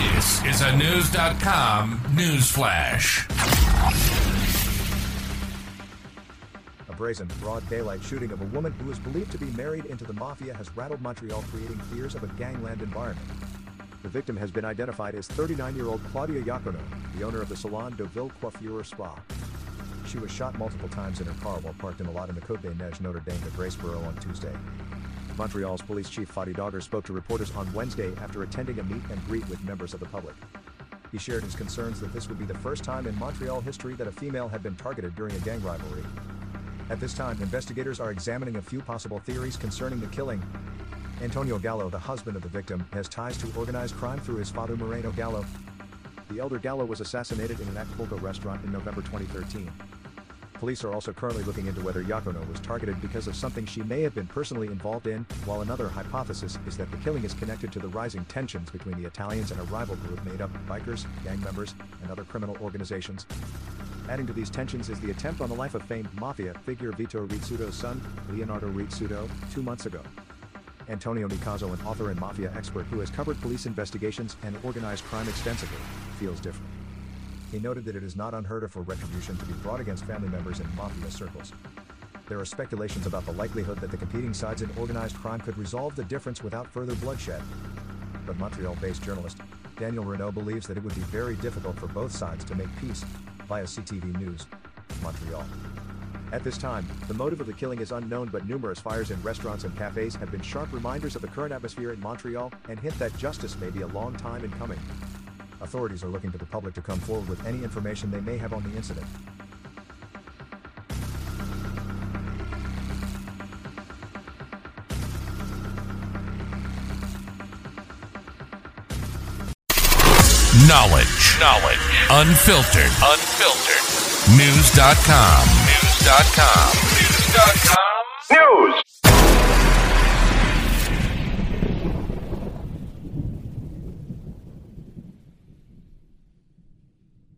This is a Knewz.com news flash. A brazen, broad daylight shooting of a woman who is believed to be married into the mafia has rattled Montreal, creating fears of a gangland environment. The victim has been identified as 39 year old Claudia Iacono, the owner of the Salon de Ville Coiffure Spa. She was shot multiple times in her car while parked in a lot in the Côte des Neiges Notre Dame de Grace borough on Tuesday. Montreal's police chief Fady Dagher spoke to reporters on Wednesday after attending a meet and greet with members of the public. He shared his concerns that this would be the first time in Montreal history that a female had been targeted during a gang rivalry. At this time, investigators are examining a few possible theories concerning the killing. Antonio Gallo, the husband of the victim, has ties to organized crime through his father Moreno Gallo. The elder Gallo was assassinated in an Acapulco restaurant in November 2013. Police are also currently looking into whether Iacono was targeted because of something she may have been personally involved in, while another hypothesis is that the killing is connected to the rising tensions between the Italians and a rival group made up of bikers, gang members, and other criminal organizations. Adding to these tensions is the attempt on the life of famed mafia figure Vito Rizzuto's son, Leonardo Rizzuto, two months ago. Antonio Nicaso, an author and mafia expert who has covered police investigations and organized crime extensively, feels different. He noted that it is not unheard of for retribution to be brought against family members in mafia circles. There are speculations about the likelihood that the competing sides in organized crime could resolve the difference without further bloodshed. But Montreal based journalist Daniel Renaud believes that it would be very difficult for both sides to make peace, via CTV News, Montreal. At this time, the motive of the killing is unknown, but numerous fires in restaurants and cafes have been sharp reminders of the current atmosphere in Montreal and hint that justice may be a long time in coming. Authorities are looking to the public to come forward with any information they may have on the incident. Knowledge. Knowledge. Unfiltered. Unfiltered. Knewz.com. Knewz.com. Knewz.com.